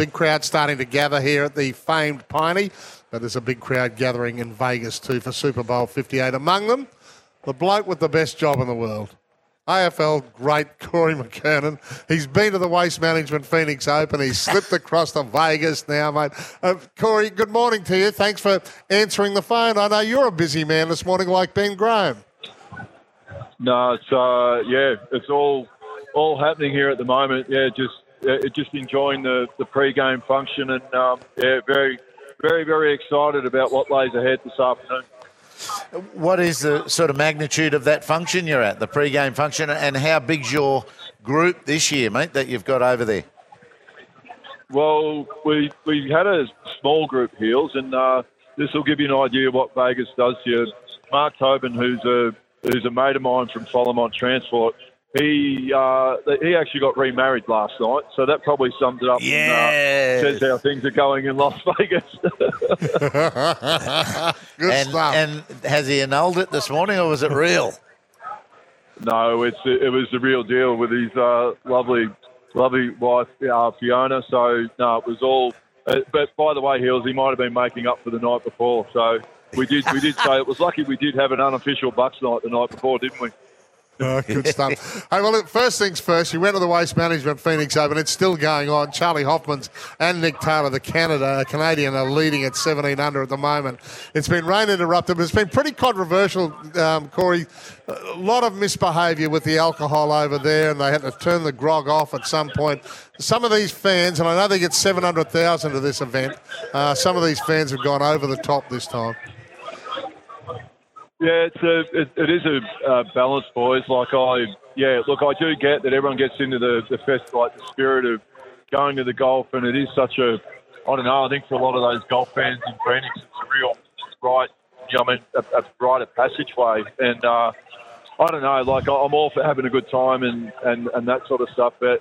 Big crowd starting to gather here at the famed Piney, but there's a big crowd gathering in Vegas too for Super Bowl 58. Among them, the bloke with the best job in the world. AFL great Corey McKernan. He's been to the Waste Management Phoenix Open. He's slipped across to Vegas now, mate. Uh, Corey, good morning to you. Thanks for answering the phone. I know you're a busy man this morning, like Ben Graham. No, it's uh, yeah, it's all all happening here at the moment. Yeah, just uh, just enjoying the the pre-game function, and um, yeah, very, very, very excited about what lays ahead this afternoon. What is the sort of magnitude of that function you're at, the pre-game function, and how big's your group this year, mate, that you've got over there? Well, we we had a small group heels, and uh, this will give you an idea of what Vegas does to you. Mark Tobin, who's a who's a mate of mine from Solomon Transport, he uh, he actually got remarried last night, so that probably sums it up. Yeah, And, uh, says how things are going in Las Vegas. Good and, stuff. and has he annulled it this morning, or was it real? no, it's it was the real deal with his uh, lovely lovely wife uh, Fiona. So no, it was all. Uh, but by the way, Hills, he might have been making up for the night before. So we did we did say it was lucky we did have an unofficial Bucks night the night before, didn't we? Oh, good stuff. hey, well, first things first, you went to the Waste Management Phoenix Open. It's still going on. Charley Hoffmans and Nick Taylor, the Canada, Canadian, are leading at 17 under at the moment. It's been rain interrupted, but it's been pretty controversial, um, Corey. A lot of misbehaviour with the alcohol over there, and they had to turn the grog off at some point. Some of these fans, and I know they get 700,000 to this event, uh, some of these fans have gone over the top this time. Yeah, it's a it, it is a uh, balance, boys. Like I, yeah, look, I do get that everyone gets into the the fest, like the spirit of going to the golf, and it is such a, I don't know. I think for a lot of those golf fans in Phoenix, it's a real rite, you know, I mean, a, a of passageway, and uh, I don't know. Like I'm all for having a good time and and and that sort of stuff, but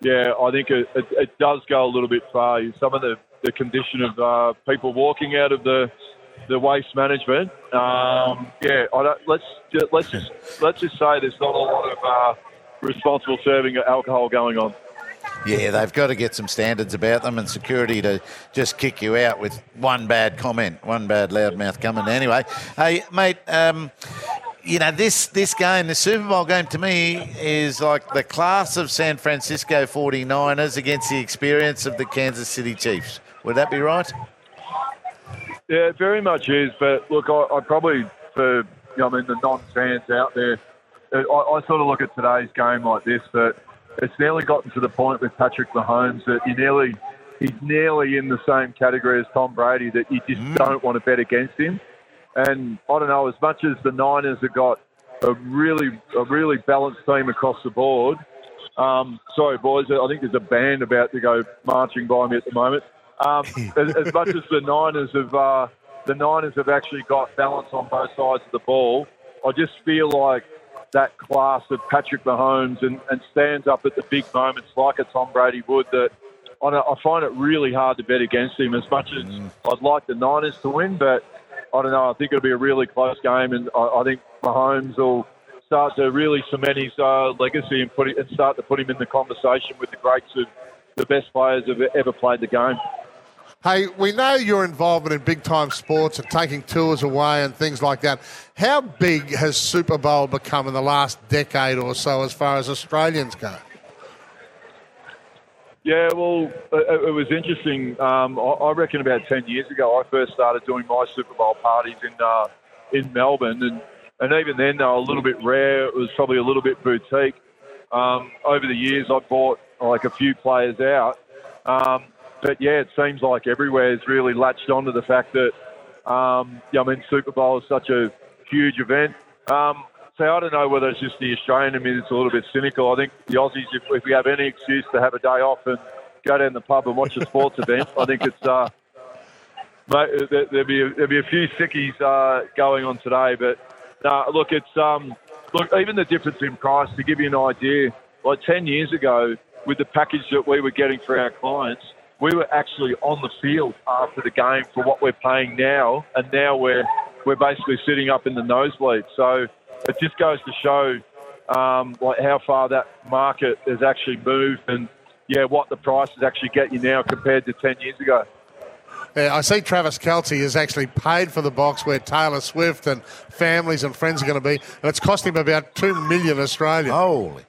yeah, I think it, it, it does go a little bit far. Some of the the condition of uh, people walking out of the the waste management. Um, yeah, I don't, let's ju- let's just let's just say there's not a lot of uh, responsible serving of alcohol going on. Yeah, they've got to get some standards about them and security to just kick you out with one bad comment, one bad loudmouth comment. Anyway, hey, mate, um, you know, this, this game, the Super Bowl game to me is like the class of San Francisco 49ers against the experience of the Kansas City Chiefs. Would that be right? Yeah, it very much is. But look, I, I probably for you know, I mean the non-fans out there, I, I sort of look at today's game like this that it's nearly gotten to the point with Patrick Mahomes that you nearly he's nearly in the same category as Tom Brady that you just don't want to bet against him. And I don't know, as much as the Niners have got a really a really balanced team across the board. Um, sorry, boys, I think there's a band about to go marching by me at the moment. Um, as, as much as the Niners have uh, the Niners have actually got balance on both sides of the ball, I just feel like that class of Patrick Mahomes and, and stands up at the big moments like a Tom Brady would that I, don't, find it really hard to bet against him as much as I'd like the Niners to win, but I don't know. I think it'll be a really close game, and I, I think Mahomes will start to really cement his uh, legacy and put it, and start to put him in the conversation with the greats of the best players who've ever played the game. Hey, we know your involvement in big time sports and taking tours away and things like that. How big has Super Bowl become in the last decade or so as far as Australians go? Yeah, well, it, it was interesting. Um, I, I reckon about ten years ago, I first started doing my Super Bowl parties in uh, in Melbourne, and and even then they were a little bit rare. It was probably a little bit boutique. Um, over the years, I bought like a few players out, um, but yeah, it seems like everywhere has really latched onto the fact that um, yeah, I mean Super Bowl is such a huge event. Um, so I don't know whether it's just the Australian in me that's a little bit cynical. I think the Aussies, if, if we have any excuse to have a day off and go down the pub and watch a sports event, I think it's uh, mate, there, there'll be a, there'll be a few sickies uh, going on today. But no, look, it's um, look even the difference in price to give you an idea. Like ten years ago, with the package that we were getting for our clients, we were actually on the field after the game for what we're paying now, and now we're we're basically sitting up in the nosebleed. So it just goes to show um, like how far that market has actually moved, and yeah, what the prices actually get you now compared to 10 years ago. Yeah, I see Travis Kelce has actually paid for the box where Taylor Swift and families and friends are going to be, and it's cost him about two million Australian. Holy.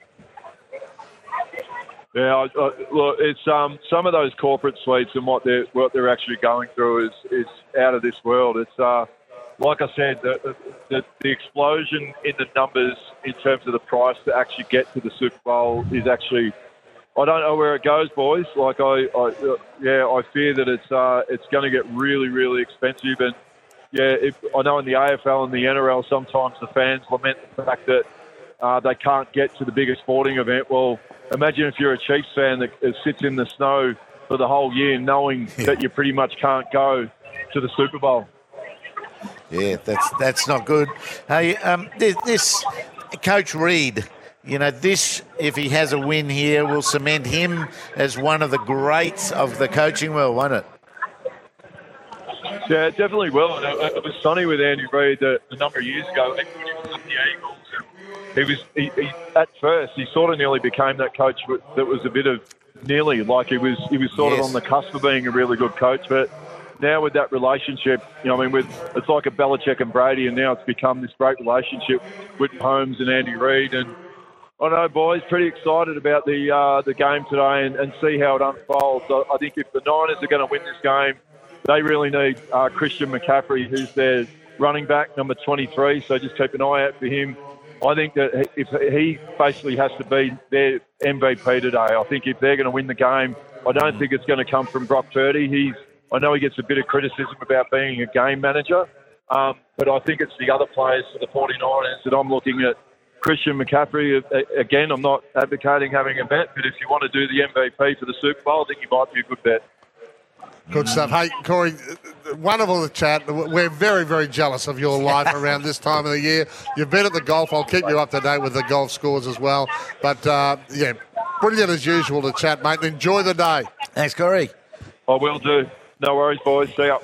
Yeah, I, I, look, it's um, some of those corporate suites and what they're what they're actually going through is is out of this world. It's uh, like I said, the, the, the explosion in the numbers in terms of the price to actually get to the Super Bowl is actually. I don't know where it goes, boys. Like I, I yeah, I fear that it's uh, it's going to get really, really expensive. And yeah, if, I know in the AFL and the NRL, sometimes the fans lament the fact that uh, they can't get to the biggest sporting event. Well, imagine if you're a Chiefs fan that sits in the snow for the whole year, knowing that you pretty much can't go to the Super Bowl. Yeah, that's that's not good. Hey, um, this, this Coach Reid, you know, this if he has a win here, will cement him as one of the greats of the coaching world, won't it? Yeah, definitely will. It, was sunny with Andy Reid a, number of years ago. When he was the Eagles, he was he, he, at first he sort of nearly became that coach that was a bit of nearly like he was he was sort yes. of on the cusp of being a really good coach, but now with that relationship, you know, I mean, with it's like a Belichick and Brady, and now it's become this great relationship with Holmes and Andy Reid. And I know, boys, pretty excited about the uh, the game today and, and see how it unfolds. I, I think if the Niners are going to win this game, they really need uh, Christian McCaffrey, who's their running back, number 23. So just keep an eye out for him. I think that if he basically has to be their MVP today, I think if they're going to win the game, I don't think it's going to come from Brock Purdy. He's I know he gets a bit of criticism about being a game manager, um, but I think it's the other players for the 49ers that I'm looking at. Christian McCaffrey, again, I'm not advocating having a bet, but if you want to do the MVP for the Super Bowl, I think he might be a good bet. Good stuff. Hey, Corey, wonderful to chat. We're very, very jealous of your life around this time of the year. You've been at the golf. I'll keep you up to date with the golf scores as well. But, uh, yeah, brilliant as usual to chat, mate. Enjoy the day. Thanks, Corey. I will do. No worries, boys. See ya.